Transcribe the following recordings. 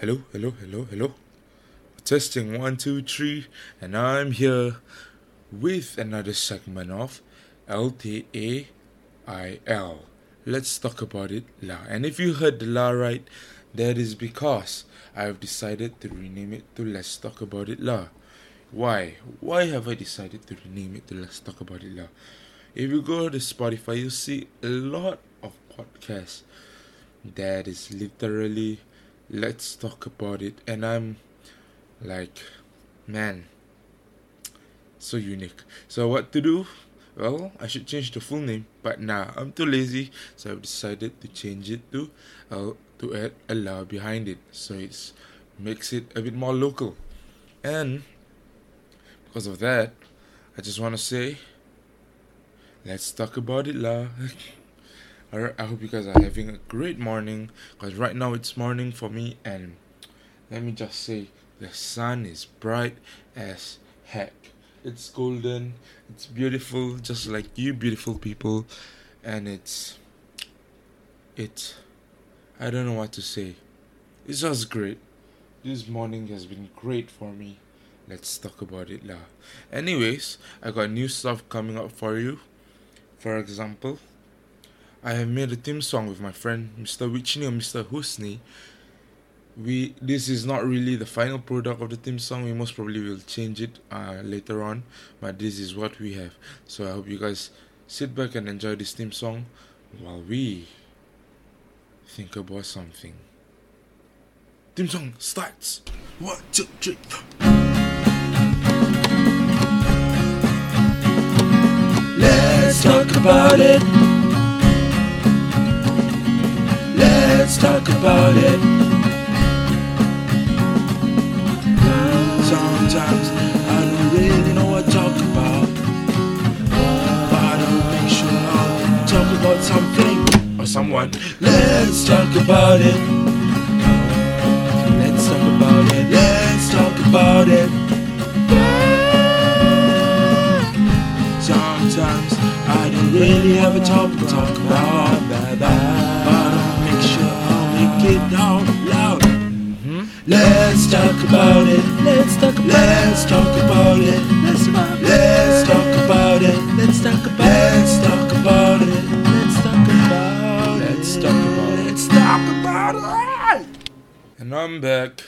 Hello, hello, hello, hello. Testing one, two, three, and I'm here with another segment of LTAIL. Let's talk about it la. And if you heard the la right, that is because I've decided to rename it to Let's Talk About It La. Why? Why have I decided to rename it to Let's Talk About It La? If you go to Spotify, you'll see a lot of podcasts that is literally let's talk about it. And i'm like man so unique. So what to do? Well i should change the full name but nah i'm too lazy. So i've decided to change it to uh, to add a la behind it. So it makes it a bit more local. And because of that i just want to say let's talk about it la I hope you guys are having a great morning because right now it's morning for me, and let me just say the sun is bright as heck. It's golden, it's beautiful, just like you beautiful people, and it's it's I don't know what to say. It's just great. This morning has been great for me. Let's talk about it now. Anyways, I got new stuff coming up for you. For example, I have made a theme song with my friend Mr. Wichni or Mr. Husni. We this is not really the final product of the theme song. We most probably will change it uh, later on, but this is what we have. So I hope you guys sit back and enjoy this theme song while we think about something. Theme song starts. One, two, three. Let's talk about it. Let's talk about it. Sometimes I don't really know what to talk about. But I'll make sure I'll talk about something Or someone. Let's talk about it. Let's talk about it. Let's talk about it. Sometimes I don't really have a topic to talk about. I'll it out loud. Let's talk about it. Let's talk about Let's talk about it. Let's talk talk about it. Let's talk about Let's talk about it. Let's talk about Let's talk about it. Let's talk about it. And I'm back.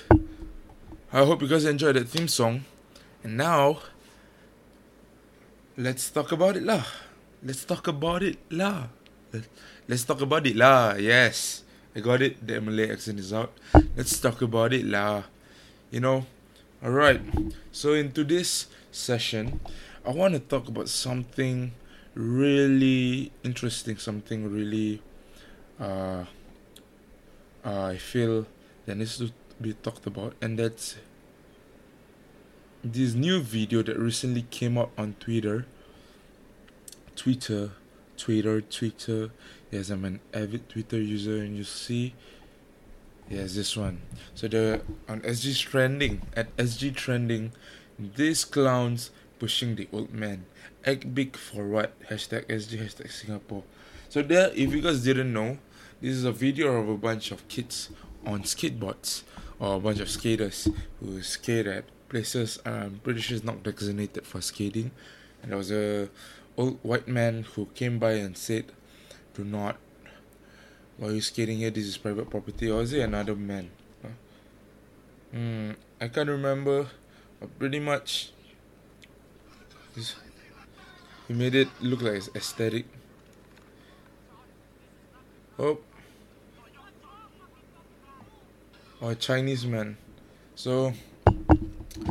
I hope you guys enjoyed that theme song. And now, let's talk about it lah. Let's talk about it lah. Let's talk about it lah. Yes, I got it. The Malay accent is out. Let's talk about it lah. You know, alright. So in today's session, I want to talk about something really interesting, something really uh, uh, I feel that needs to be talked about, and that's this new video that recently came up on Twitter. Twitter, Twitter, Twitter. Yes, I'm an avid Twitter user, and you see, yes, this one. So the on SG trending at SG trending, these clowns pushing the old man. Act big for what? Hashtag SG hashtag Singapore. So there, if you guys didn't know, this is a video of a bunch of kids on skateboards or a bunch of skaters who skate at places I'm pretty sure is not designated for skating. And there was a old white man who came by and said, "Do not. Why are you skating here? This is private property." Or is it another man? Huh? Hmm, I can't remember. But pretty much, he made it look like it's aesthetic. Oh. Or a Chinese man. So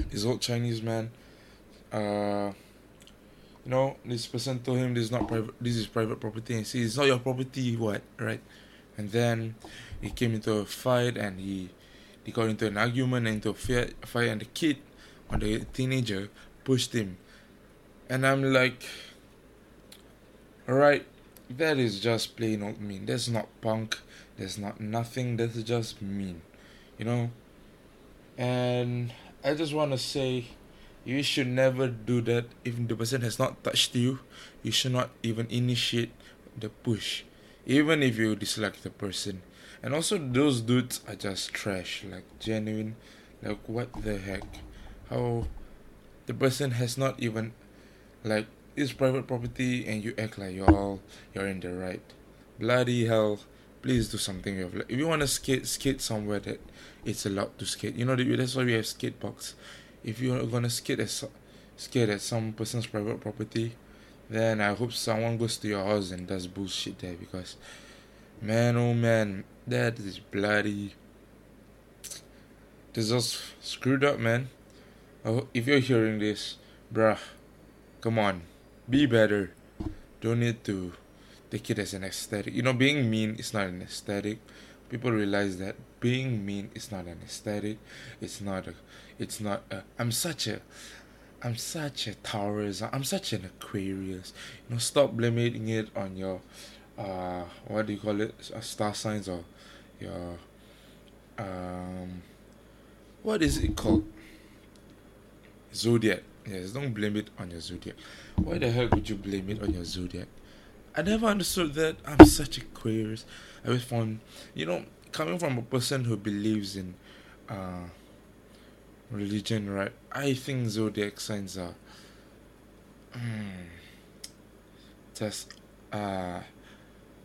this old Chinese man, uh you know, this person told him this is not private this is private property and said it's not your property, what, right? And then he came into a fight and he he got into an argument and into a fi- fight and the kid or the teenager pushed him. And I'm like Alright, that is just plain old mean. That's not punk. That's not nothing. That's just mean. You know? And I just want to say you should never do that if the person has not touched you. You should not even initiate the push. Even if you dislike the person. And also, those dudes are just trash, like genuine. Like, what the heck? How the person has not even, like, it's private property and you act like you're all, you're in the right. Bloody hell. Please do something if you want to skate, skate somewhere that it's allowed to skate. You know, that's why we have skate parks. If you're gonna skate at, skate at some person's private property, then I hope someone goes to your house and does bullshit there because, man, oh man, that is bloody. This is screwed up, man. Oh, if you're hearing this, bruh, come on, be better. Don't need to take it as an aesthetic. You know, being mean is not an aesthetic. People realize that being mean is not an aesthetic. It's not a. It's not a. I'm such a. I'm such a Taurus. I'm such an Aquarius. You know, stop blaming it on your, uh, what do you call it? Uh, star signs or your, um, what is it called? Zodiac. Yes, don't blame it on your zodiac. Why the hell would you blame it on your zodiac? I never understood that. I'm such a Aquarius. I always found, you know, coming from a person who believes in, uh, religion, right? I think zodiac signs are mm, just uh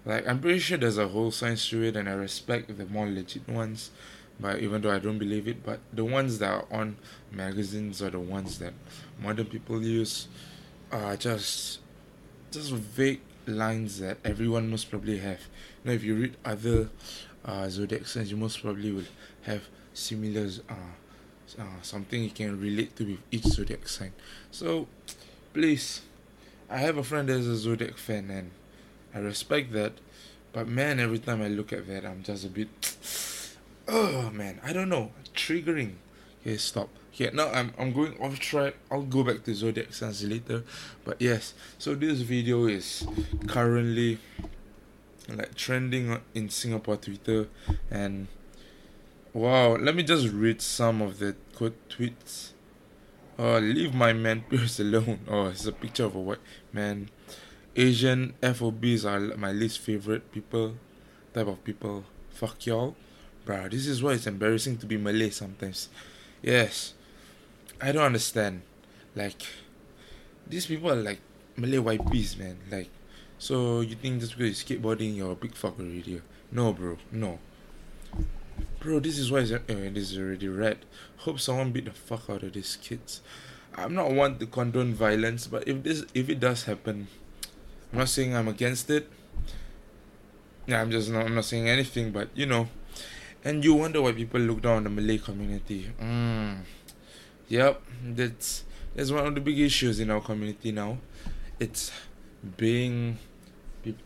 like I'm pretty sure there's a whole science to it and I respect the more legit ones but even though I don't believe it but the ones that are on magazines or the ones that modern people use are just just vague lines that everyone must probably have. Now if you read other uh, zodiac signs you most probably will have similar uh, uh, something you can relate to with each zodiac sign. So, please, I have a friend that's a zodiac fan, and I respect that. But man, every time I look at that, I'm just a bit, oh man, I don't know, triggering. Okay, stop. Yeah, now I'm I'm going off track. I'll go back to zodiac signs later. But yes, so this video is currently like trending in Singapore Twitter and Wow, let me just read some of the quote tweets. Uh, leave my man Pierce alone. Oh, it's a picture of a white man. Asian FOBs are my least favorite people, type of people. Fuck y'all. Bruh, this is why it's embarrassing to be Malay sometimes. Yes, I don't understand. Like, these people are like Malay YPs, man. Like, so you think just because you're skateboarding, you're a big fuck already? No, bro, no. Bro, this is why it's, uh, this is already red. Hope someone beat the fuck out of these kids. I'm not one to condone violence, but if this if it does happen, I'm not saying I'm against it. Yeah, I'm just not I'm not saying anything, but you know. And you wonder why people look down on the Malay community. Mm. Yep, that's that's one of the big issues in our community now. It's being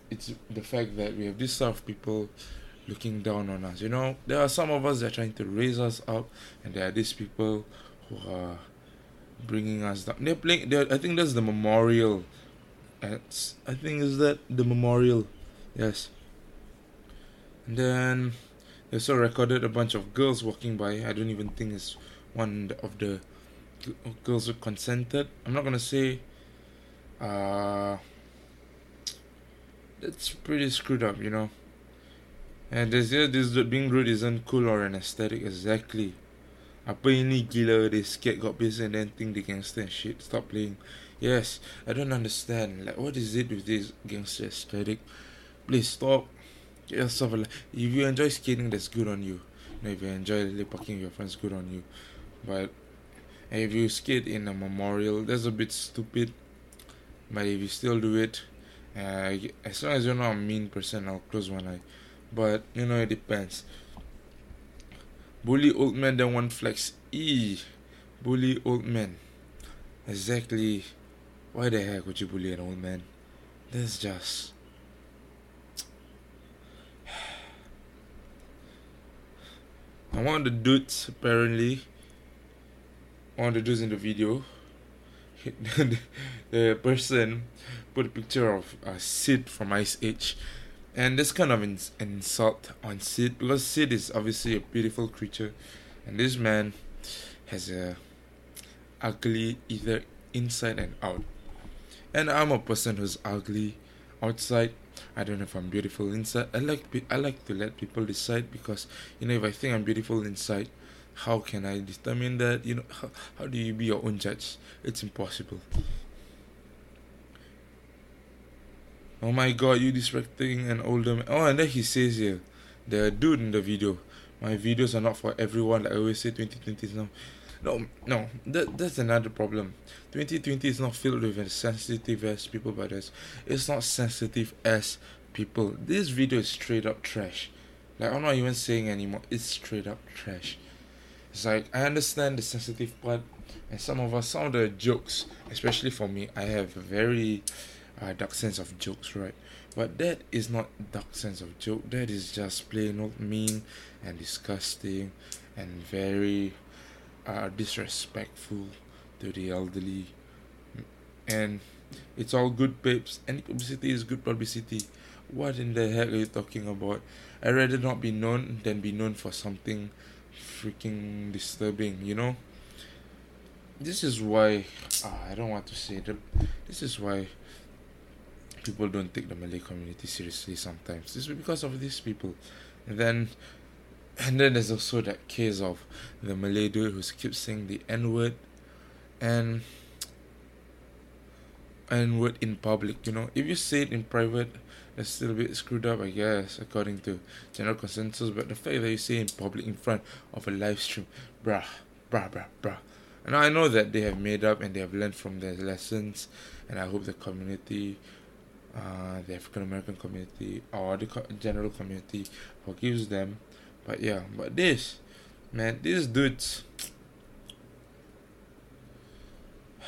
it's the fact that we have this sort of people looking down on us. You know, there are some of us that are trying to raise us up, and there are these people who are bringing us down. They're playing. They're, I think that's the memorial. It's, I think is that the memorial. Yes. And then they also recorded a bunch of girls walking by. I don't even think it's one of the girls who consented. I'm not gonna say. Uh, it's pretty screwed up, you know. And this year, this being rude isn't cool or an aesthetic exactly. Apa ini gila they scared got busy and then think they gangster and shit. Stop playing. Yes, I don't understand. Like, what is it with this gangster aesthetic? Please stop. Get yourself a If you enjoy skating, that's good on you. you know, if you enjoy parking with your friends, good on you. But if you skate in a memorial, that's a bit stupid. But if you still do it, uh, as long as you're not a mean person, I'll close one eye. But you know it depends. Bully old men then want flex. E bully old men. Exactly. Why the heck would you bully an old man? That's just one of the dudes apparently one of the dudes in the video the person put a picture of uh, Sid from Ice Age and this kind of an insult on Sid because Sid is obviously a beautiful creature, and this man has a ugly either inside and out. And I'm a person who's ugly outside, I don't know if I'm beautiful inside. I like I like to let people decide because you know if I think I'm beautiful inside, how can I determine that? You know how, how do you be your own judge? It's impossible. Oh my god, you disrespecting an older man. Oh, and then he says here, the dude in the video, my videos are not for everyone. Like I always say, 2020 is now. No, no, that that's another problem. 2020 is not filled with as sensitive as people, but it's, it's not sensitive as people. This video is straight up trash. Like I'm not even saying anymore. It's straight up trash. It's like I understand the sensitive part, and some of us, some of the jokes, especially for me, I have very uh, dark sense of jokes, right? But that is not dark sense of joke. That is just plain old mean and disgusting and very uh, disrespectful to the elderly. And it's all good, babes. Any publicity is good publicity. What in the heck are you talking about? I'd rather not be known than be known for something freaking disturbing, you know? This is why uh, I don't want to say that. This is why people don't take the Malay community seriously sometimes. It's because of these people. And then and then there's also that case of the Malay dude who keeps saying the N word and N word in public, you know. If you say it in private, it's still a bit screwed up, I guess, according to general consensus. But the fact that you say in public in front of a live stream, bruh, bruh, bruh, bruh. And I know that they have made up and they have learned from their lessons, and I hope the community, uh, the African American community, or the co- general community forgives them. But yeah, but this, man, these dudes.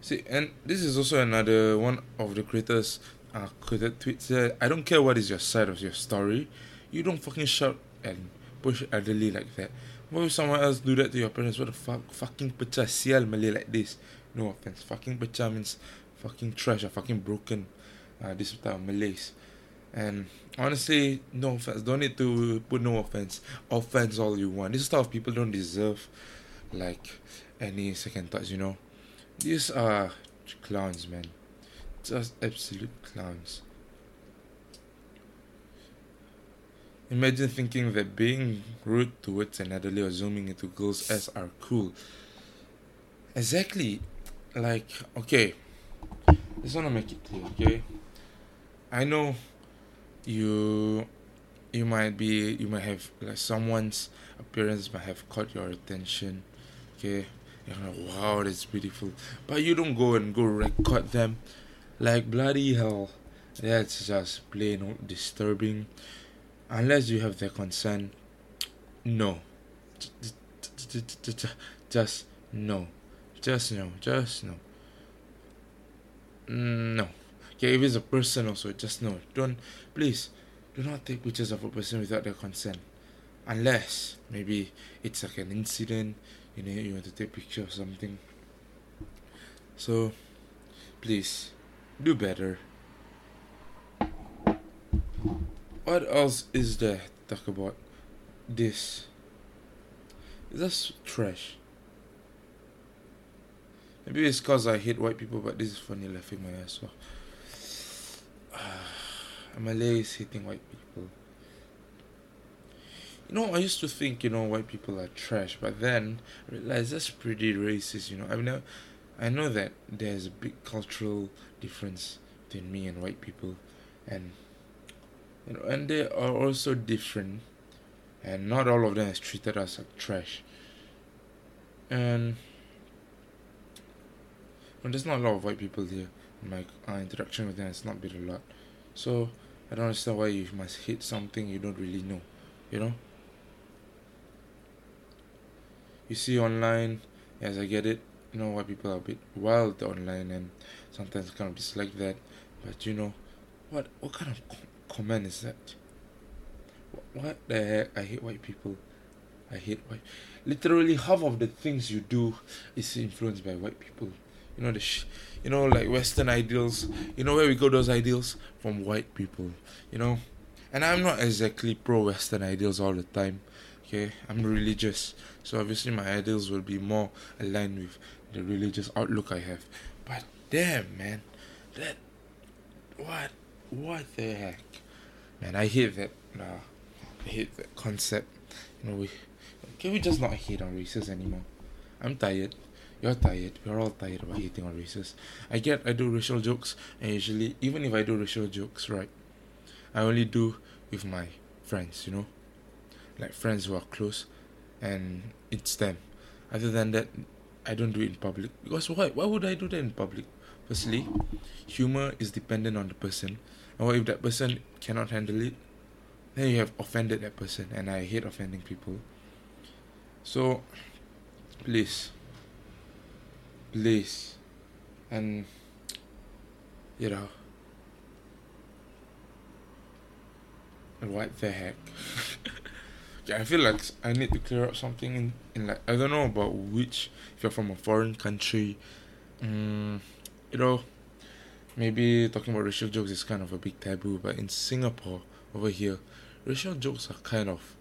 See, and this is also another one of the creators uh, created tweets that I don't care what is your side of your story, you don't fucking shout and push elderly like that. Why would someone else do that to your parents? What the fuck? Fucking pecah sial Malay like this. No offense. Fucking pecah means fucking trash or fucking broken. Uh, this type of Malays. And honestly, no offense. Don't need to put no offense. Offense all you want. This type of people don't deserve like any second thoughts, you know. These are clowns, man. Just absolute clowns. Imagine thinking that being rude towards an elderly or zooming into girls' ass are cool. Exactly. Like, okay. Just wanna make it clear, okay? I know you you might be you might have like someone's appearance might have caught your attention. Okay. You're like, wow, that's beautiful. But you don't go and go record them. Like bloody hell. That's just plain disturbing. Unless you have their consent. No. Just no. Just no. Just no. Mm, no. Okay, if it's a person also, just no. Don't please do not take pictures of a person without their consent. Unless maybe it's like an incident, you know, you want to take picture of something. So please do better. What else is there to talk about? This. That's trash. Maybe it's cause I hate white people, but this is funny laughing my ass off. Malay is hating white people. You know, I used to think, you know, white people are trash, but then I realized that's pretty racist, you know. I mean, I know that there's a big cultural difference between me and white people, and you know, and they are also different, and not all of them has treated us like trash. And there's not a lot of white people here. My interaction with them has not been a lot, so I don't understand why you must hate something you don't really know, you know. You see online, yes, I get it. You know, white people are a bit wild online, and sometimes kind of dislike that. But you know, what what kind of com- comment is that? What the heck? I hate white people. I hate white. Literally, half of the things you do is influenced by white people. You know the, sh- you know like Western ideals. You know where we got those ideals from white people. You know, and I'm not exactly pro Western ideals all the time. Okay, I'm religious, so obviously my ideals will be more aligned with the religious outlook I have. But Damn, man. That. What? What the heck? Man, I hate that. Nah. I hate that concept. You know, we. Can we just not hate on races anymore? I'm tired. You're tired. We're all tired about hating on races. I get I do racial jokes, and usually, even if I do racial jokes, right, I only do with my friends, you know, like friends who are close, and it's them. Other than that, I don't do it in public because why? Why would I do that in public? Firstly, humor is dependent on the person. And if that person cannot handle it? Then you have offended that person, and I hate offending people. So, please, please, and you know, what the heck? yeah, I feel like I need to clear up something in, in like I don't know about which. If you're from a foreign country, um, you know, maybe talking about racial jokes is kind of a big taboo. But in Singapore, over here, racial jokes are kind of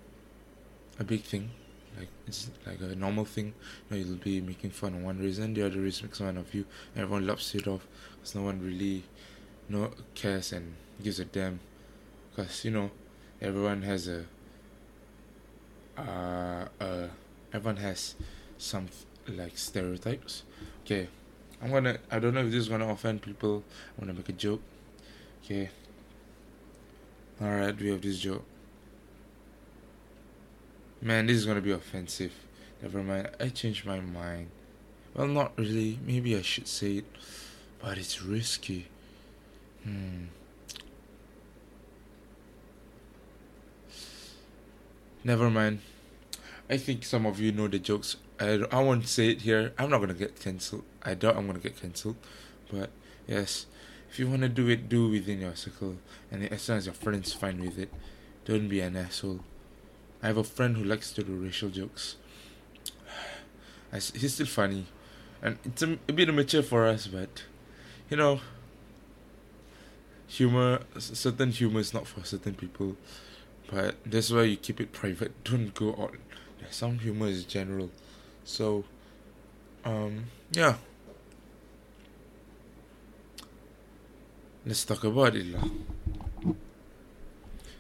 a big thing. Like it's like a normal thing. You know, you'll be making fun of one reason, the other reason makes fun of you, everyone laughs it off because no one really, you know, cares and gives a damn. Because you know, everyone has a. Uh, uh, everyone has some like stereotypes. Okay, I'm gonna. I don't know if this is gonna offend people. I'm gonna make a joke. Okay. All right, we have this joke. Man, this is gonna be offensive. Never mind. I changed my mind. Well, not really. Maybe I should say it, but it's risky. Hmm. Never mind. I think some of you know the jokes. I, I won't say it here. I'm not gonna get cancelled. I doubt I'm gonna get cancelled. But yes, if you wanna do it, do within your circle, and as long as your friends fine with it, don't be an asshole. I have a friend who likes to do racial jokes. he's still funny, and it's a, a bit immature for us, but you know, humor, certain humor is not for certain people. But that's why you keep it private. Don't go on. Some humor is general, so um, yeah. Let's talk about it.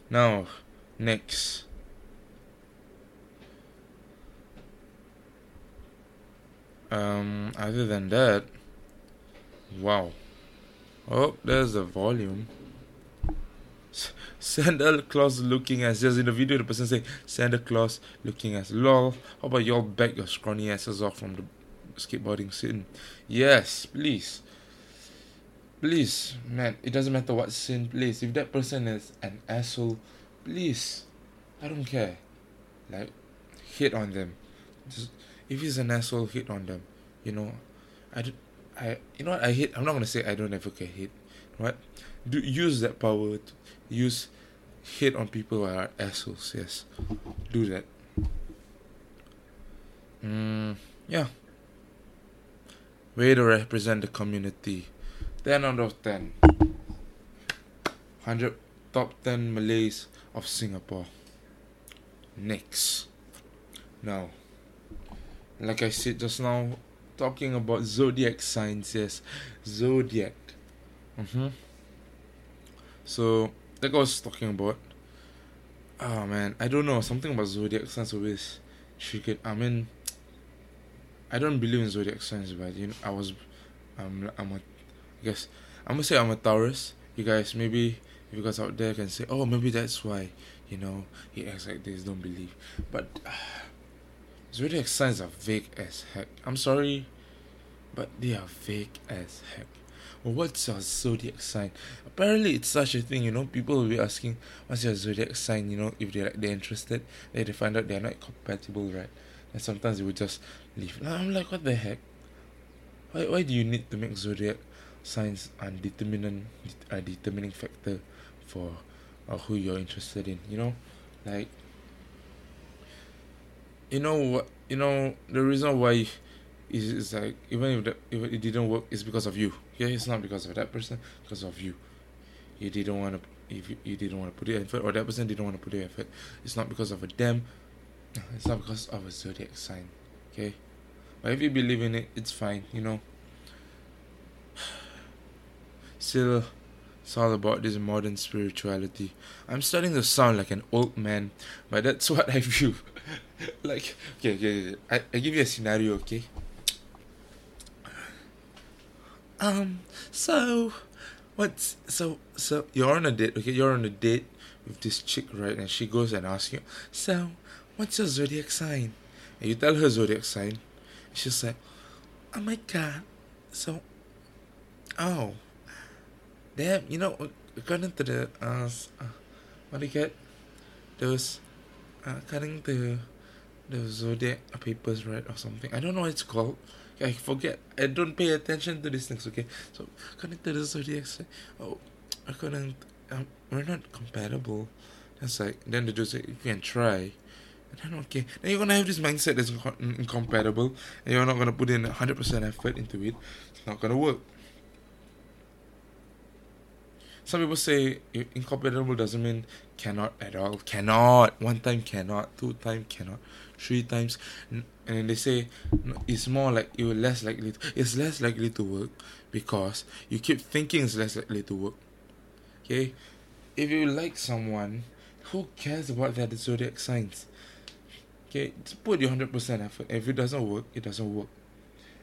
Now, next. Um, other than that, wow. Oh, there's the volume. Santa Claus looking as just in the video the person saying Santa Claus looking as lol. How about y'all back your scrawny asses off from the skateboarding scene? Yes, please. Please, man, it doesn't matter what scene, please. If that person is an asshole, please. I don't care. Like hit on them. Just if he's an asshole, hit on them. You know, I, do, I, you know what I hate. I'm not gonna say I don't ever get hit. What? Do use that power. To use hit on people who are assholes. Yes, do that. Mm, yeah. Way to represent the community. 10 out of 10. 100 top 10 Malays of Singapore. Next. Now, like I said just now, talking about zodiac signs, yes, zodiac. Mm-hmm. So, like I was talking about, oh man, I don't know, something about zodiac signs always triggered. I mean, I don't believe in zodiac signs, but you know, I was, I'm, I'm a, I guess, I'm gonna say I'm a Taurus. You guys, maybe if you guys out there can say, oh, maybe that's why, you know, he acts like this, don't believe. But, uh, Zodiac signs are vague as heck. I'm sorry, but they are vague as heck. Well, what's your zodiac sign? Apparently, it's such a thing. You know, people will be asking, "What's your zodiac sign?" You know, if they like they're interested, then they find out they're not compatible, right? And sometimes they will just leave. I'm like, what the heck? Why why do you need to make zodiac signs a determinant a determining factor for uh, who you're interested in? You know, like you know what you know the reason why is, like even if if it didn't work it's because of you. Yeah it's not because of that person because of you. You didn't want to if you, you didn't want to put the effort or that person didn't want to put the effort. It's not because of a them it's not because of a zodiac sign okay? But if you believe in it it's fine you know? Still, it's all about this modern spirituality. I'm starting to sound like an old man, but that's what I view. like, okay, okay, okay. I, I give you a scenario, okay? Um, so, what's, so, so, you're on a date, okay? You're on a date with this chick, right? And she goes and asks you, so, what's your zodiac sign? And you tell her zodiac sign. She's like, oh my god. So, oh, damn, you know, according to the, uh, uh what do you get? Those, uh, according to the zodiac papers, right, or something. I don't know what it's called. I forget. I don't pay attention to these things, okay? So, according to the zodiac, oh, according, um, we're not compatible. That's like, then the dude say, you can try. And then, okay, then you're gonna have this mindset that's incompatible, and you're not gonna put in 100% effort into it. It's not gonna work. Some people say incompatible doesn't mean cannot at all. Cannot. One time cannot. Two time cannot. Three times. And they say it's more like you're less likely. To, it's less likely to work because you keep thinking it's less likely to work. Okay? If you like someone, who cares about their zodiac signs? Okay, just put your 100% effort. If it doesn't work, it doesn't work.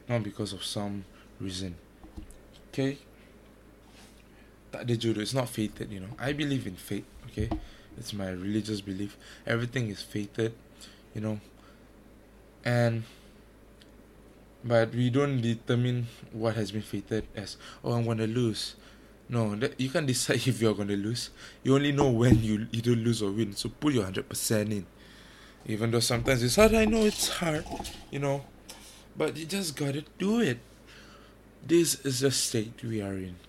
Not because of some reason. Okay? Tak ada jodoh. It's not fated, you know. I believe in fate, okay? It's my religious belief. Everything is fated, you know. And but we don't determine what has been fated as oh I'm gonna lose. No, that you can't decide if you're gonna lose. You only know when you either lose or win. So put your hundred percent in. Even though sometimes it's hard, I know it's hard, you know. But you just gotta do it. This is the state we are in.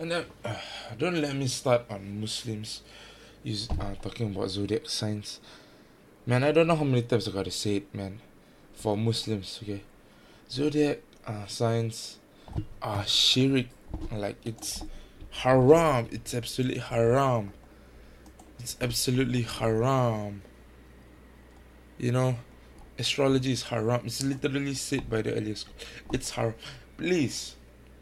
And then, uh, don't let me start on Muslims use, uh, talking about zodiac signs. Man, I don't know how many times I gotta say it, man. For Muslims, okay? Zodiac uh, signs are shirik. Like, it's haram. It's absolutely haram. It's absolutely haram. You know, astrology is haram. It's literally said by the earliest. It's haram. Please,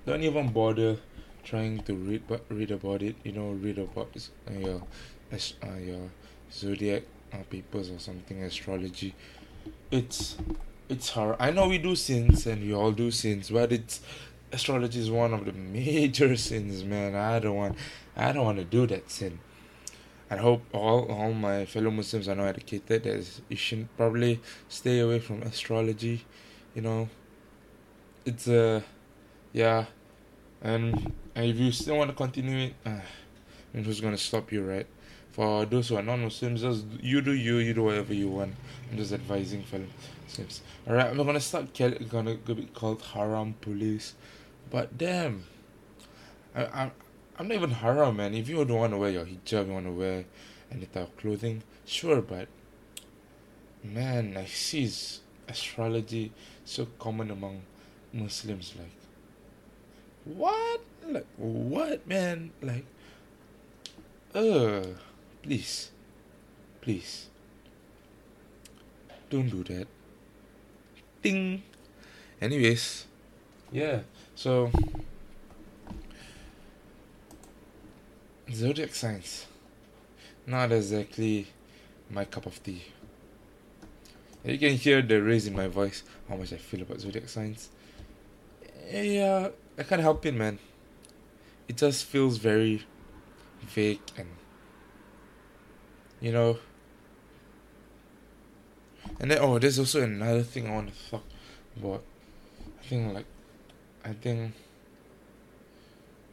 don't even bother trying to read but read about it you know read about uh, your uh, your zodiac uh, papers or something astrology. It's it's hard i know we do sins and we all do sins but it's astrology is one of the major sins man. I don't want i don't want to do that sin. I hope all all my fellow Muslims are not educated that you should probably stay away from astrology. You know, it's a uh, yeah, and and if you still want to continue it, uh, and who's gonna stop you, right? For those who are non-Muslims, just you do you, you do whatever you want. I'm just advising fellow Muslims. All right, I'm gonna start gonna be called haram police, but damn, I, I'm I'm not even haram, man. If you don't want to wear your hijab, you want to wear any type of clothing, sure, but man, I see astrology so common among Muslims, like what? Like, what, man? Like, uh, please, please, don't do that. Ding. Anyways, yeah, so zodiac signs, not exactly my cup of tea. You can hear the raise in my voice, how much I feel about zodiac signs. Yeah, I can't help it, man. It just feels very vague and you know. And then oh, there's also another thing I want to talk about. I think like, I think.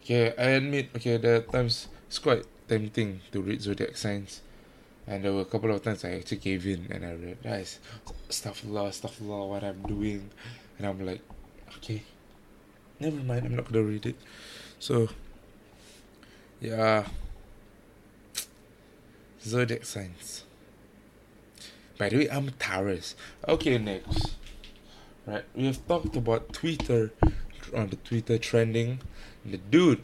Okay, I admit. Okay, there are times it's quite tempting to read zodiac signs, and there were a couple of times I actually gave in and I read, guys, stuff law, stuff law, what I'm doing, and I'm like, okay, never mind, I'm not gonna read it. So, yeah, zodiac signs. By the way, I'm Taurus. Okay, next. Right, we have talked about Twitter on the Twitter trending. The dude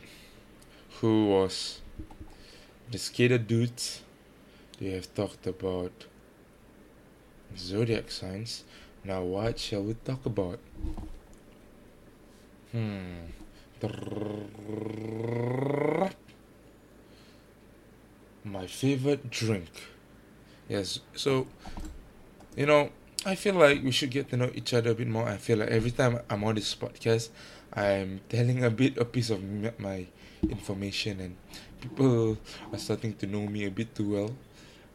who was the skater dudes. They have talked about zodiac signs. Now, what shall we talk about? Hmm. My favorite drink. Yes. So, you know, I feel like we should get to know each other a bit more. I feel like every time I'm on this podcast, I'm telling a bit a piece of my information, and people are starting to know me a bit too well.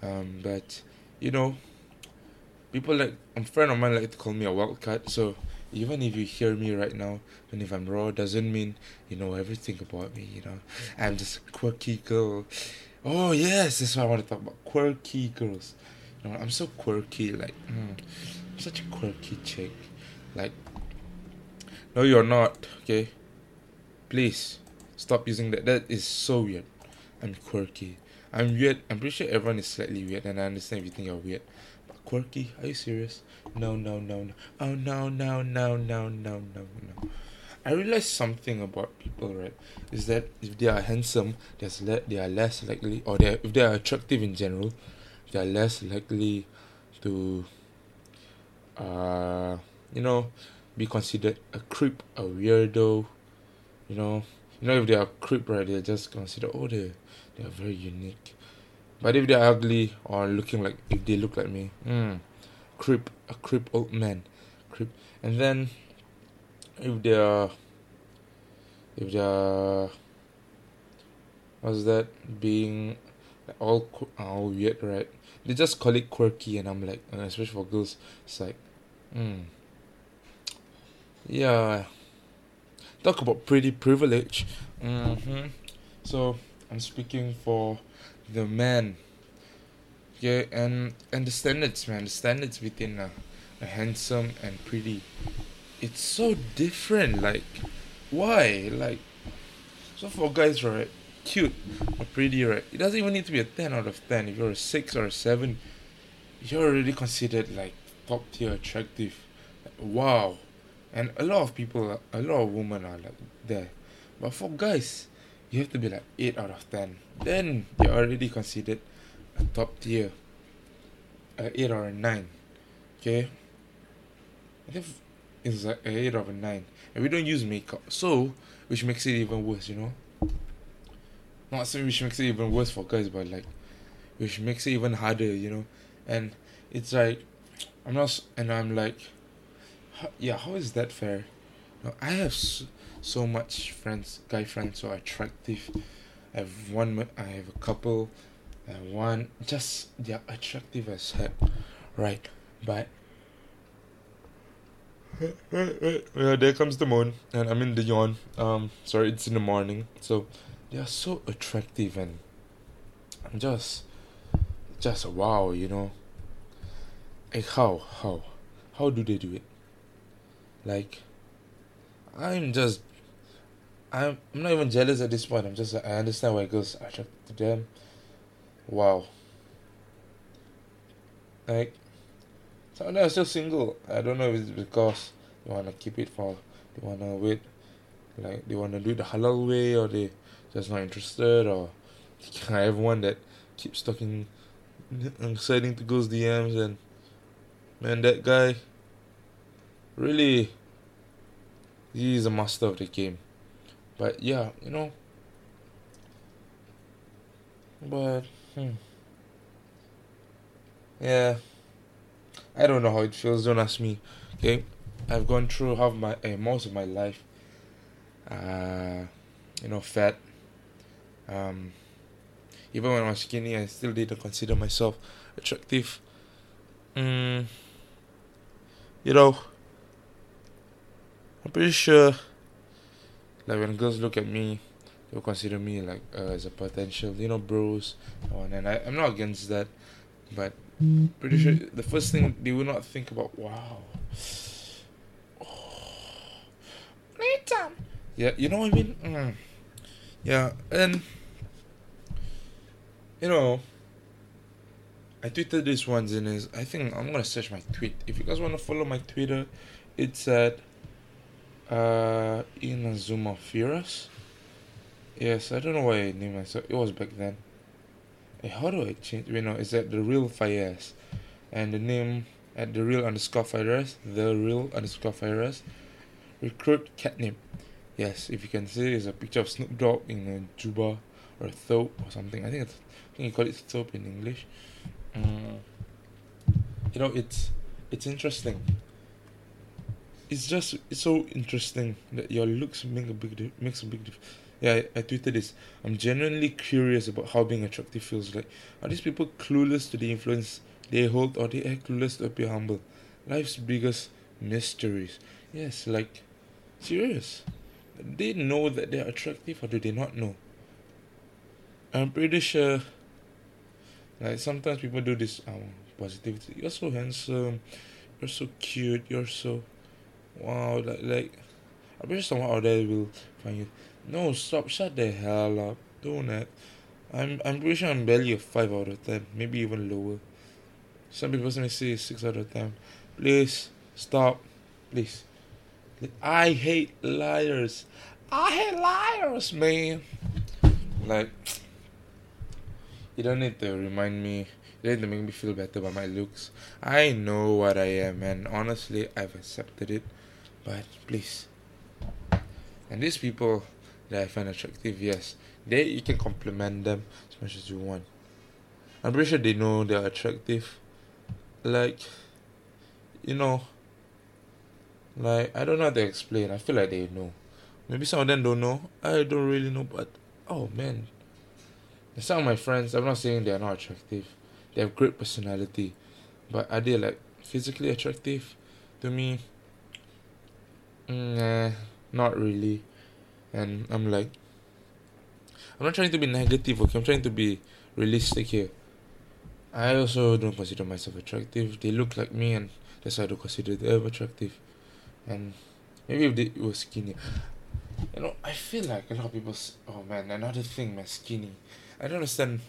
Um, but you know, people like a friend of mine like to call me a wildcat. So even if you hear me right now, and if I'm raw, doesn't mean you know everything about me. You know, I'm just a quirky girl. Oh yes, that's what I want to talk about. Quirky girls. You know, I'm so quirky. Like, mm, I'm such a quirky chick. Like, no, you're not. Okay, please stop using that. That is so weird. I'm quirky. I'm weird. I'm pretty sure everyone is slightly weird, and I understand if you think you're weird. But quirky? Are you serious? No, no, no, no. Oh no, no, no, no, no, no, no. I realized something about people, right? Is that if they are handsome, there's le- they are less likely, or they if they are attractive in general, they are less likely to, uh, you know, be considered a creep, a weirdo. You know, you know if they are creep, right? They're just considered oh they they are very unique. But if they're ugly or looking like if they look like me, mm, creep, a creep old man, creep. And then if they're if they're what's that being all all weird, right? They just call it quirky, and I'm like, especially for girls, it's like, mm, yeah. Talk about pretty privilege. Mm-hmm. So I'm speaking for the man. Yeah, and and the standards, man. The standards within a, a handsome and pretty. It's so different. Like, why? Like, so for guys, right? Cute or pretty, right? It doesn't even need to be a ten out of ten. If you're a six or a seven, you're already considered like top tier attractive. Like, wow. And a lot of people, a lot of women are like there. But for guys, you have to be like 8 out of 10. Then you're already considered a top tier. A 8 or a 9. Okay? I think it's a 8 or a 9. And we don't use makeup. So, which makes it even worse, you know? Not saying which makes it even worse for guys, but like, which makes it even harder, you know? And it's like, I'm not, and I'm like, yeah, how is that fair? No, I have so, so much friends, guy friends, so attractive. I have one, I have a couple, One, just they're attractive as heck, right? But yeah, there comes the moon, and I'm in the yawn. Um, sorry, it's in the morning, so they are so attractive, and I'm just, just wow, you know. Like how, how, how do they do it? Like, I'm just, I'm, I'm not even jealous at this point. I'm just, I understand why girls are attracted to them. Wow. Like, some of them are still single. I don't know if it's because they want to keep it for, they want to wait, like, they want to do it the halal way, or they just not interested, or I have one that keeps talking, and sliding to girls' DMs, and man, that guy, really, he is a master of the game. But yeah, you know, but hmm. yeah, I don't know how it feels. Don't ask me. Okay, I've gone through half my uh, most of my life. Uh, you know, fat. Um, even when I was skinny, I still didn't consider myself attractive. Mm, you know, I'm pretty sure. Like when girls look at me, they'll consider me like uh, as a potential, you know, bros. Oh, and I, I'm not against that, but pretty sure the first thing they will not think about. Wow. Oh, yeah, you know what I mean. Mm. Yeah, and you know, I tweeted this once, and is I think I'm gonna search my tweet. If you guys wanna follow my Twitter, it's at uh Inazuma Furious. Yes, I don't know why I named myself. It was back then. Hey, how do I change? You know, it's at the real Fires, and the name at the real underscore Fires, the real underscore Fires. Recruit catnip. Yes, if you can see, it's a picture of Snoop Dogg in a juba or a or something. I think it's, I think you call it thobe in English. Mm. You know, it's it's interesting. It's just it's so interesting that your looks make a big di- makes a big difference. Yeah, I, I tweeted this. I'm genuinely curious about how being attractive feels like. Are these people clueless to the influence they hold, or they are clueless to appear humble? Life's biggest mysteries. Yes, like serious. They know that they're attractive, or do they not know? I'm pretty sure. Like sometimes people do this um positivity. You're so handsome. You're so cute. You're so wow. Like like. I'm pretty sure someone out there will find you. No, stop. Shut the hell up. Don't that. I'm I'm pretty sure I'm barely a five out of ten, maybe even lower. Some people may say six out of ten. Please stop. Please. I hate liars. I hate liars, man. Like you don't need to remind me. You don't need to make me feel better about my looks. I know what I am, and honestly, I've accepted it. But please. And these people that I find attractive, yes, they you can compliment them as much as you want. I'm pretty sure they know they're attractive. Like, you know, like I don't know how to explain. I feel like they know. Maybe some of them don't know. I don't really know, but oh man, some of my friends. I'm not saying they're not attractive. They have great personality, but are they like physically attractive? To me, mm, nah, not really. And I'm like, I'm not trying to be negative. Okay, I'm trying to be realistic here. I also don't consider myself attractive. They look like me, and that's why I don't consider them attractive. And maybe if they were skinny, you know, I feel like a lot of people. Oh man, another thing, man, skinny. I don't understand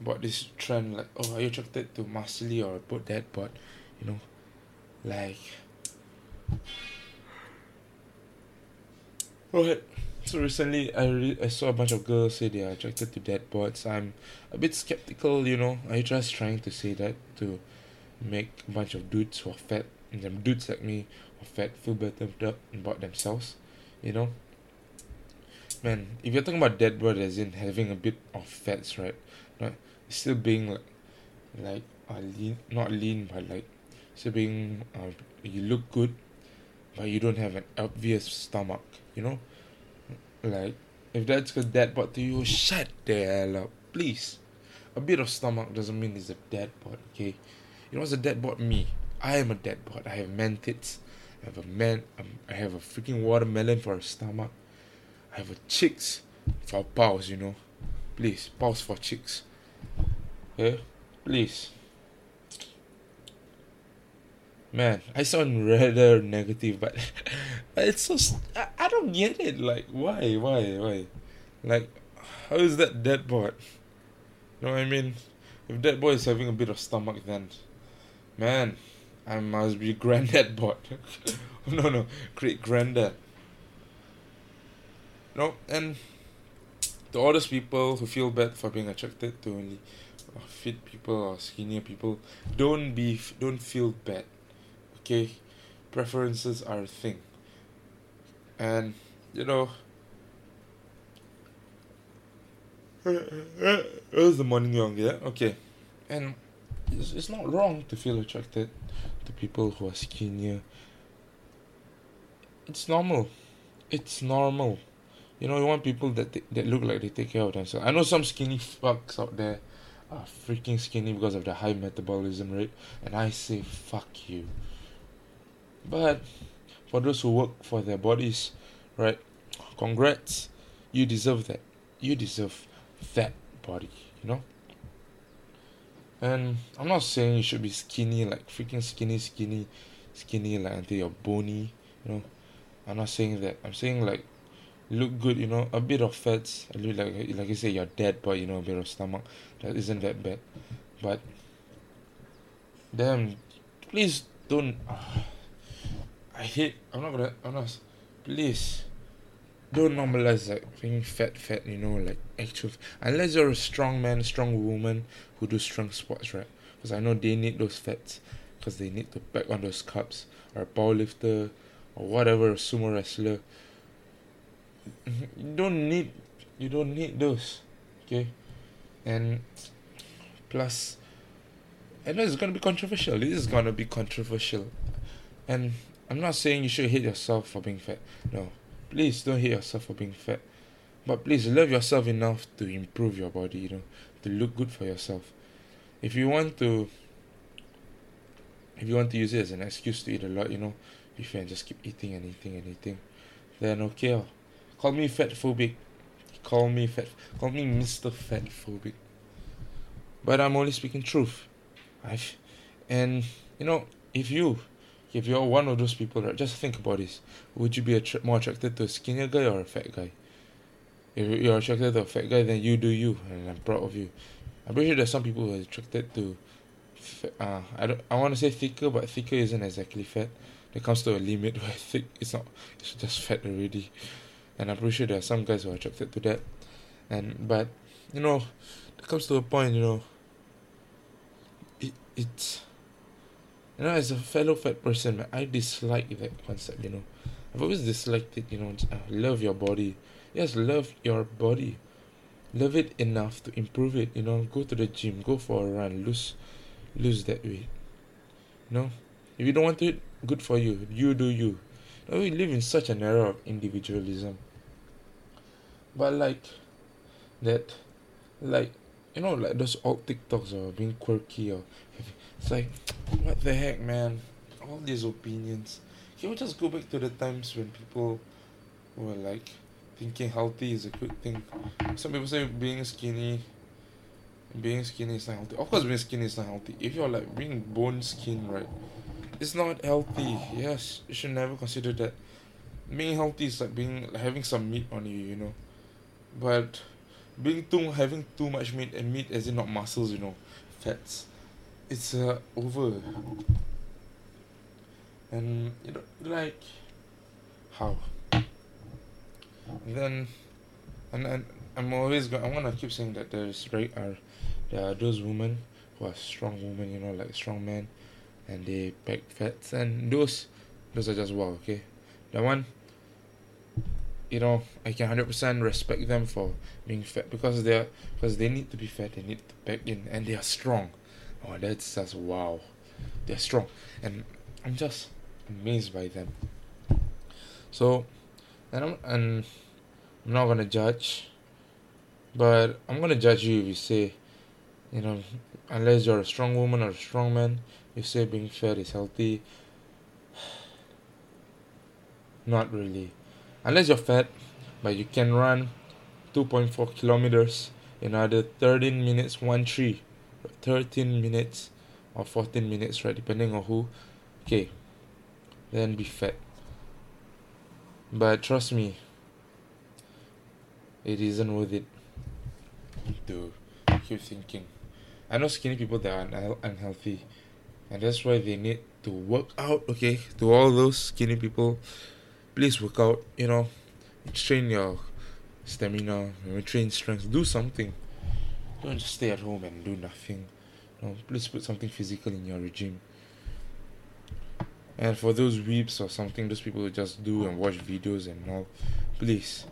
about this trend. Like, oh, are you attracted to muscly or put that? But you know, like, what? So recently, I re- I saw a bunch of girls say they are attracted to dad bods. I'm a bit skeptical. You know, are you just trying to say that to make a bunch of dudes who are fat and them dudes like me who are fat feel better about themselves? You know. Man, if you're talking about dead body as in having a bit of fats, right? Not still being like, like uh, lean, not lean, but like still being uh, you look good, but you don't have an obvious stomach. You know, like if that's a dad bod to you, shut the hell up, please. A bit of stomach doesn't mean it's a dad bod, okay? You know what's a dad bod? Me. I am a dad bod. I have man tits. I have a man. Um, I have a freaking watermelon for a stomach. I have a chicks for paws, you know. Please, paws for chicks. Yeah, please. Man, I sound rather negative, but it's so. St- I, don't get it. Like, why, why, why? Like, how is that dead boy? You know what I mean? If dead boy is having a bit of stomach, then, man, I must be granddad bod. no, no, great granddad. No, and to all those people who feel bad for being attracted to only fit people or skinnier people, don't be, don't feel bad. Okay, preferences are a thing, and you know. It was the morning young, yeah? Okay. And it's, it's not wrong to feel attracted to people who are skinnier. It's normal. It's normal. You know, you want people that that look like they take care of themselves. I know some skinny fucks out there are freaking skinny because of the high metabolism rate, and I say fuck you. But for those who work for their bodies, right? Congrats, you deserve that. You deserve that body, you know. And I'm not saying you should be skinny, like freaking skinny, skinny, skinny, like until you're bony, you know. I'm not saying that. I'm saying like look good, you know, a bit of fats, a little like like you say you're dead, but you know a bit of stomach, that isn't that bad. But damn, please don't. I hate. I'm not gonna. I'm not. Please, don't normalize like being fat, fat. You know, like actual. Unless you're a strong man, strong woman who do strong sports, right? Because I know they need those fats, because they need to pack on those carbs. Or a powerlifter, or whatever, a sumo wrestler. you don't need you don't need those okay and plus I know it's gonna be controversial this is gonna be controversial and I'm not saying you should hate yourself for being fat. No. Please don't hate yourself for being fat. But please love yourself enough to improve your body you know to look good for yourself. If you want to if you want to use it as an excuse to eat a lot you know if you can just keep eating and eating and eating. Then okay oh. call me fat phobic. Call me fat call me mr fat phobic. But i'm only speaking truth. I've, and you know if you if you're one of those people right just think about this. Would you be more attracted to a skinnier guy or a fat guy? If you're attracted to a fat guy then you do you and i'm proud of you. I'm pretty sure there's some people who are attracted to uh i don't i want to say thicker but thicker isn't exactly fat. It comes to a limit where thick it's not it's just fat already. And i'm pretty sure there are some guys who are attracted to that. And but you know it comes to a point you know it it's you know as a fellow fat person man, i dislike that concept you know. I've always disliked it you know uh, love your body. Yes love your body. Love it enough to improve it you know. Go to the gym go for a run lose lose that weight. You know? If you don't want it good for you. You do you. Now we live in such an era of individualism. But like that like you know like those old tiktoks or being quirky or it's like what the heck man? All these opinions. Can we just go back to the times when people were like thinking healthy is a good thing? Some people say being skinny being skinny is not healthy. Of course being skinny is not healthy. If you're like being bone skin right it's not healthy. Yes you should never consider that. Being healthy is like being having some meat on you you know. But being too having too much meat and meat as in not muscles you know fats it's uh, over. And you know like how? Then and, and I'm always going I want to keep saying that there's right are there are those women who are strong women you know like strong men and they pack fats and those those are just wow okay? That one you know I can hundred percent respect them for being fat because they're because they need to be fat they need to pack in and they are strong oh that's just wow they're strong. And I'm just amazed by them. So and I'm and I'm not gonna judge but I'm gonna judge you if you say you know unless you're a strong woman or a strong man you say being fat is healthy. Not really. Unless you're fat but you can run 2.4 kilometers in under 13 minutes 1 3 13 minutes or 14 minutes right depending on who. Okay. Then be fat but trust me it isn't worth it to keep thinking. I know skinny people that are unheal- unhealthy and that's why they need to work out okay to all those skinny people. Please work out you know train your stamina train strength do something don't just stay at home and do nothing. No please put something physical in your regime. And for those weeps or something those people who just do and watch videos and all please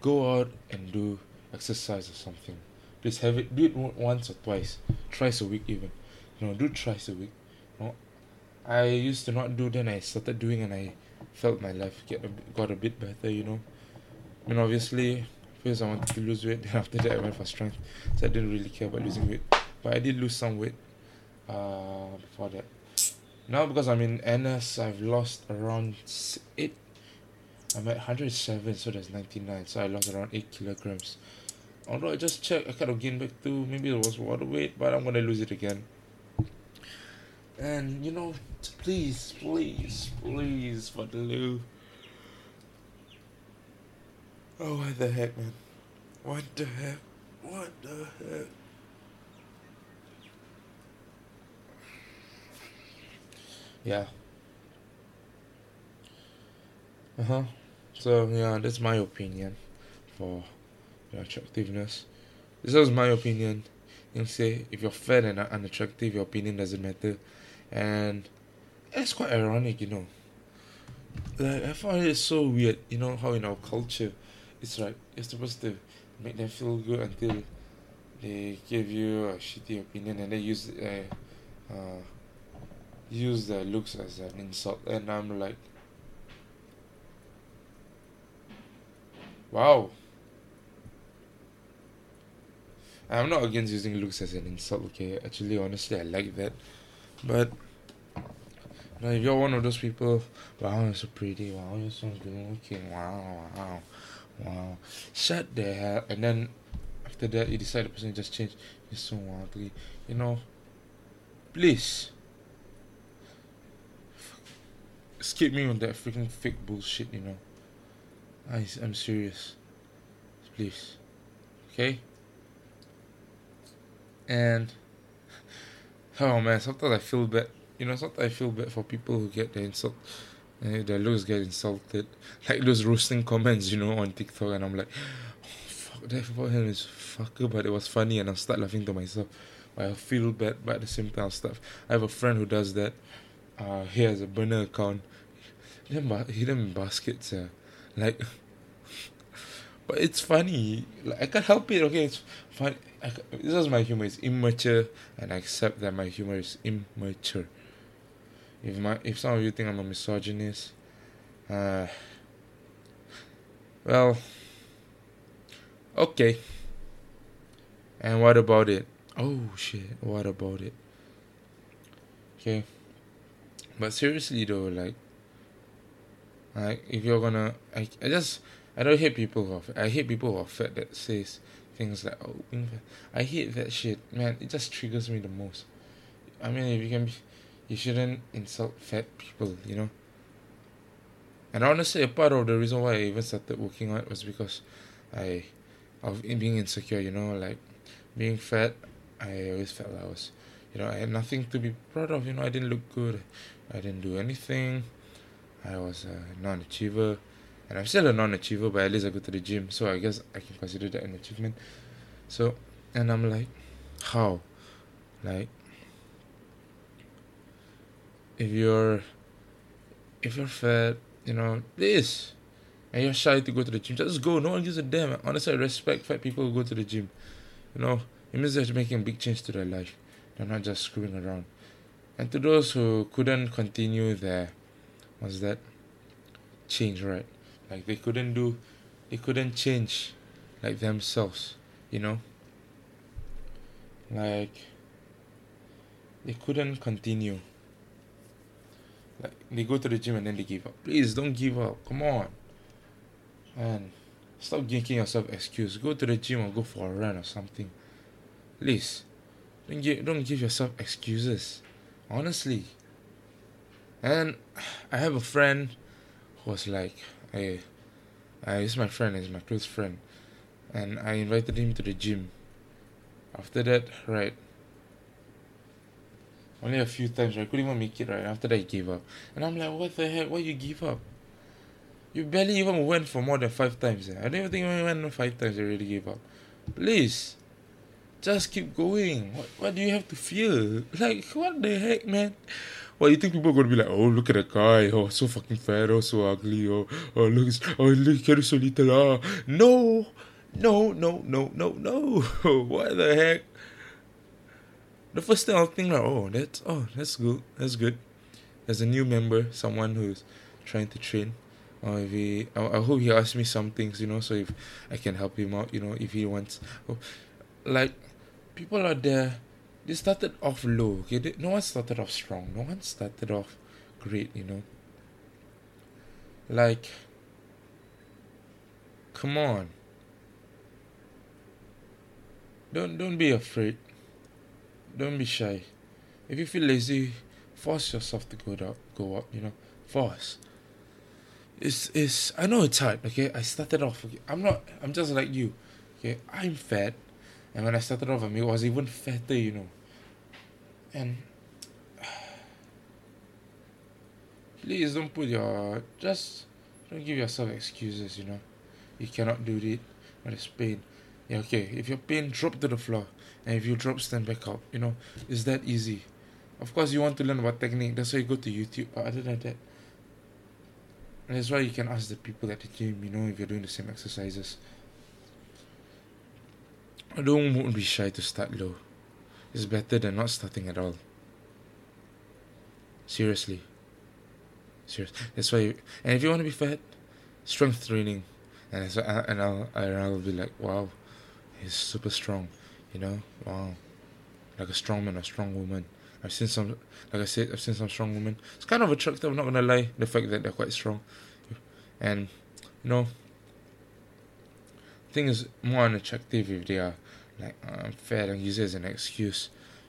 go out and do exercise or something. Please have it do it once or twice thrice a week even. You know do thrice a week. You know, I used to not do then I started doing and I felt my life get a got a bit better you know. I mean obviously first I wanted to lose weight then after that I went for strength. So I didn't really care about losing weight. But I did lose some weight uh before that. Now because I'm in NS I've lost around 8 I'm at 107 so that's 99 so I lost around 8 kilograms. Although I just checked I kind of gained back too maybe it was water weight but I'm gonna lose it again. And you know please please please for the love oh what the heck man? What the heck? What the heck? Yeah. Uh-huh. So yeah that's my opinion for attractiveness. This was my opinion. You say if you're fat and unattractive your opinion doesn't matter. And it's quite ironic you know. Like I find it so weird, you know how in our culture, it's right. you're supposed to make them feel good until they give you a shitty opinion and they use uh, uh use their looks as an insult, and I'm like, wow. I'm not against using looks as an insult, okay? Actually, honestly, I like that. But now, if you're one of those people, wow, you're so pretty, wow, you're so good looking, wow, wow, wow, shut the hell. And then after that, you decide the person just changed, you're so ugly, you know. Please, skip me on that freaking fake bullshit, you know. I, I'm serious. Please. Okay? And oh man, sometimes I feel bad. You know, sometimes I feel bad for people who get the insult, uh, their looks get insulted, like those roasting comments, you know, on TikTok, and I'm like, oh, fuck that for him is fucker, but it was funny, and I start laughing to myself. I feel bad, but at the same time, stuff. I have a friend who does that. Uh, he has a burner account. He them, he baskets, uh, like. but it's funny. Like I can't help it. Okay, it's fun. I, this is my humor. It's immature, and I accept that my humor is immature. If my if some of you think I'm a misogynist, uh, well, okay. And what about it? Oh shit! What about it? Okay. But seriously though, like, like if you're gonna, I, I just I don't hate people who are, I hate people who are fat that says things like oh I hate that shit man it just triggers me the most I mean if you can be you shouldn't insult fat people you know? And honestly a part of the reason why I even started working out was because I of being insecure you know like being fat I always felt I was you know I had nothing to be proud of you know? I didn't look good. I didn't do anything. I was a non-achiever. And I'm still a non-achiever, but at least I go to the gym, so I guess I can consider that an achievement. So, and I'm like, how? Like, if you're, if you're fat, you know, this, and you're shy to go to the gym, just go. No one gives a damn. Honestly, I respect fat people who go to the gym. You know, it means they're making a big change to their life. They're not just screwing around. And to those who couldn't continue their, what's that? Change, right? Like they couldn't do, they couldn't change like themselves, you know? Like they couldn't continue. Like they go to the gym and then they give up. Please don't give up. Come on. And stop giving yourself excuse. Go to the gym or go for a run or something. Please. Don't give don't give yourself excuses. Honestly. And I have a friend who was like, Hey, uh, he's my friend, he's my close friend. And I invited him to the gym. After that, right, only a few times, I couldn't even make it, right? After that, he gave up. And I'm like, what the heck? Why you give up? You barely even went for more than five times. Eh? I don't even think you went five times, you already gave up. Please, just keep going. What, what do you have to fear? Like, what the heck, man? Well, you think people are gonna be like, oh, look at that guy, oh, so fucking fat, oh, so ugly, oh, oh, look, oh, look, carry so little, ah. No, no, no, no, no, no. what the heck? The first thing I'll think like, oh, that's, oh, that's good, that's good. There's a new member, someone who's trying to train. Or if he, I, I hope he asks me some things, you know, so if I can help him out, you know, if he wants. Oh, like, people are there they started off low. Okay, they, no one started off strong. No one started off great. You know, like, come on. Don't don't be afraid. Don't be shy. If you feel lazy, force yourself to go up. Go up. You know, force. It's it's. I know it's hard. Okay, I started off. Okay? I'm not. I'm just like you. Okay, I'm fat. And when I started off, I mean, it was even fatter, you know. And please don't put your just don't give yourself excuses, you know. You cannot do it, but it's pain. Yeah, okay. If your pain, drop to the floor, and if you drop, stand back up. You know, it's that easy. Of course, you want to learn about technique. That's why you go to YouTube. But other than that, that's why you can ask the people at the gym, you know, if you're doing the same exercises. Don't be shy to start low. It's better than not starting at all. Seriously. Serious. That's why. You, and if you want to be fat, strength training, and that's, and I'll and I'll be like, wow, he's super strong, you know, wow, like a strong man, a strong woman. I've seen some, like I said, I've seen some strong women. It's kind of attractive. I'm not gonna lie. The fact that they're quite strong, and you know, thing is more unattractive if they are like I'm fat and use it as an excuse,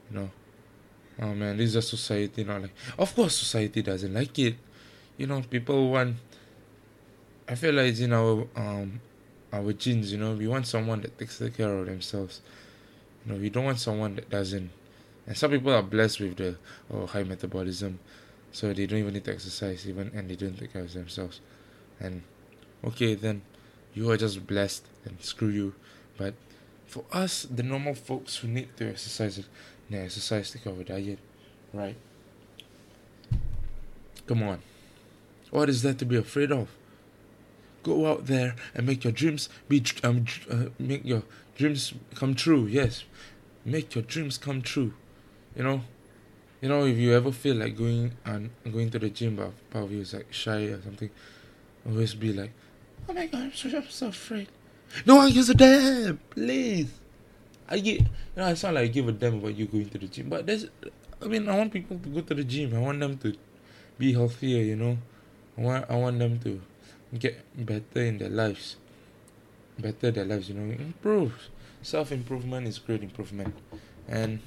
you know. Oh man, this is a society not like. Of course, society doesn't like it. You know, people want. I feel like it's in our um our genes. You know, we want someone that takes care of themselves. No, you know, we don't want someone that doesn't. And some people are blessed with the oh, high metabolism, so they don't even need to exercise even, and they don't take care of themselves. And okay, then you are just blessed, and screw you. But for us, the normal folks who need to exercise, need exercise, care of a diet, right? Come on, what is there to be afraid of? Go out there and make your dreams be um uh, make your dreams come true. Yes, make your dreams come true. You know you know if you ever feel like going and going to the gym but part of you is like shy or something always be like oh my god i'm so, I'm so afraid. No one gives a damn please. I get you know it's not like i give a damn about you going to the gym but there's i mean i want people to go to the gym. I want them to be healthier you know. I want i want them to get better in their lives better their lives you know. Improve. Self improvement is great improvement. And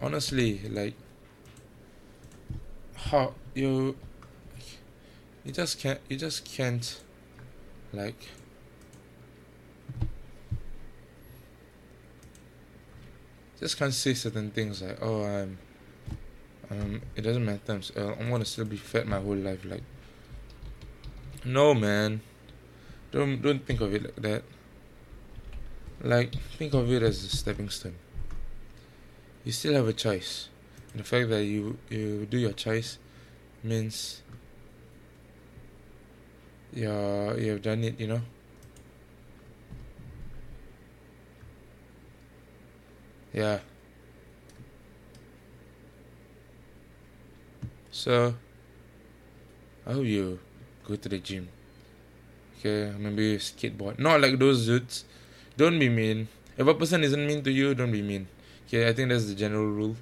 honestly like how you you just can't you just can't like just can't say certain things like oh I'm um it doesn't matter. I'm, I'm gonna still be fat my whole life like no man don't don't think of it like that like think of it as a stepping stone you still have a choice. And the fact that you you do your choice means you're you've done it, you know. Yeah. So I hope you go to the gym. Okay, maybe skateboard. Not like those dudes. Don't be mean. If a person isn't mean to you, don't be mean. Okay, I think that's the general rule.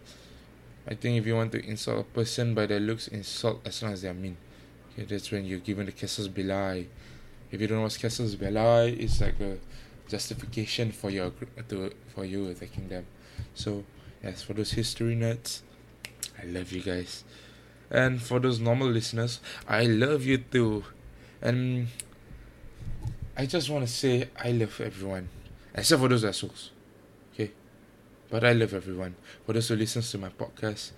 I think if you want to insult a person by their looks, insult as long as they are mean. Okay, that's when you're given the casus belli. If you don't know what casus belli, it's like a justification for your to for you attacking them. So, as for those history nuts, I love you guys, and for those normal listeners, I love you too, and I just want to say I love everyone, except for those assholes. Okay? But I love everyone. For those who listens to my podcast,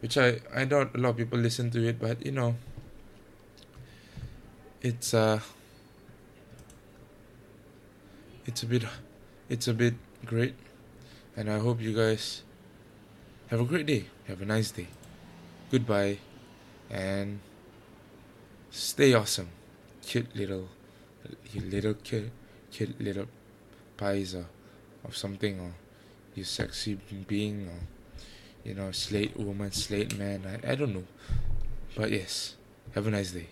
which I I doubt a lot of people listen to it, but you know, it's uh, it's a bit, it's a bit great, and I hope you guys have a great day. Have a nice day. Goodbye, and stay awesome, cute little, you little kid, cute little pies or, of something or you sexy being or you know slate woman slate man. I, I don't know. But yes have a nice day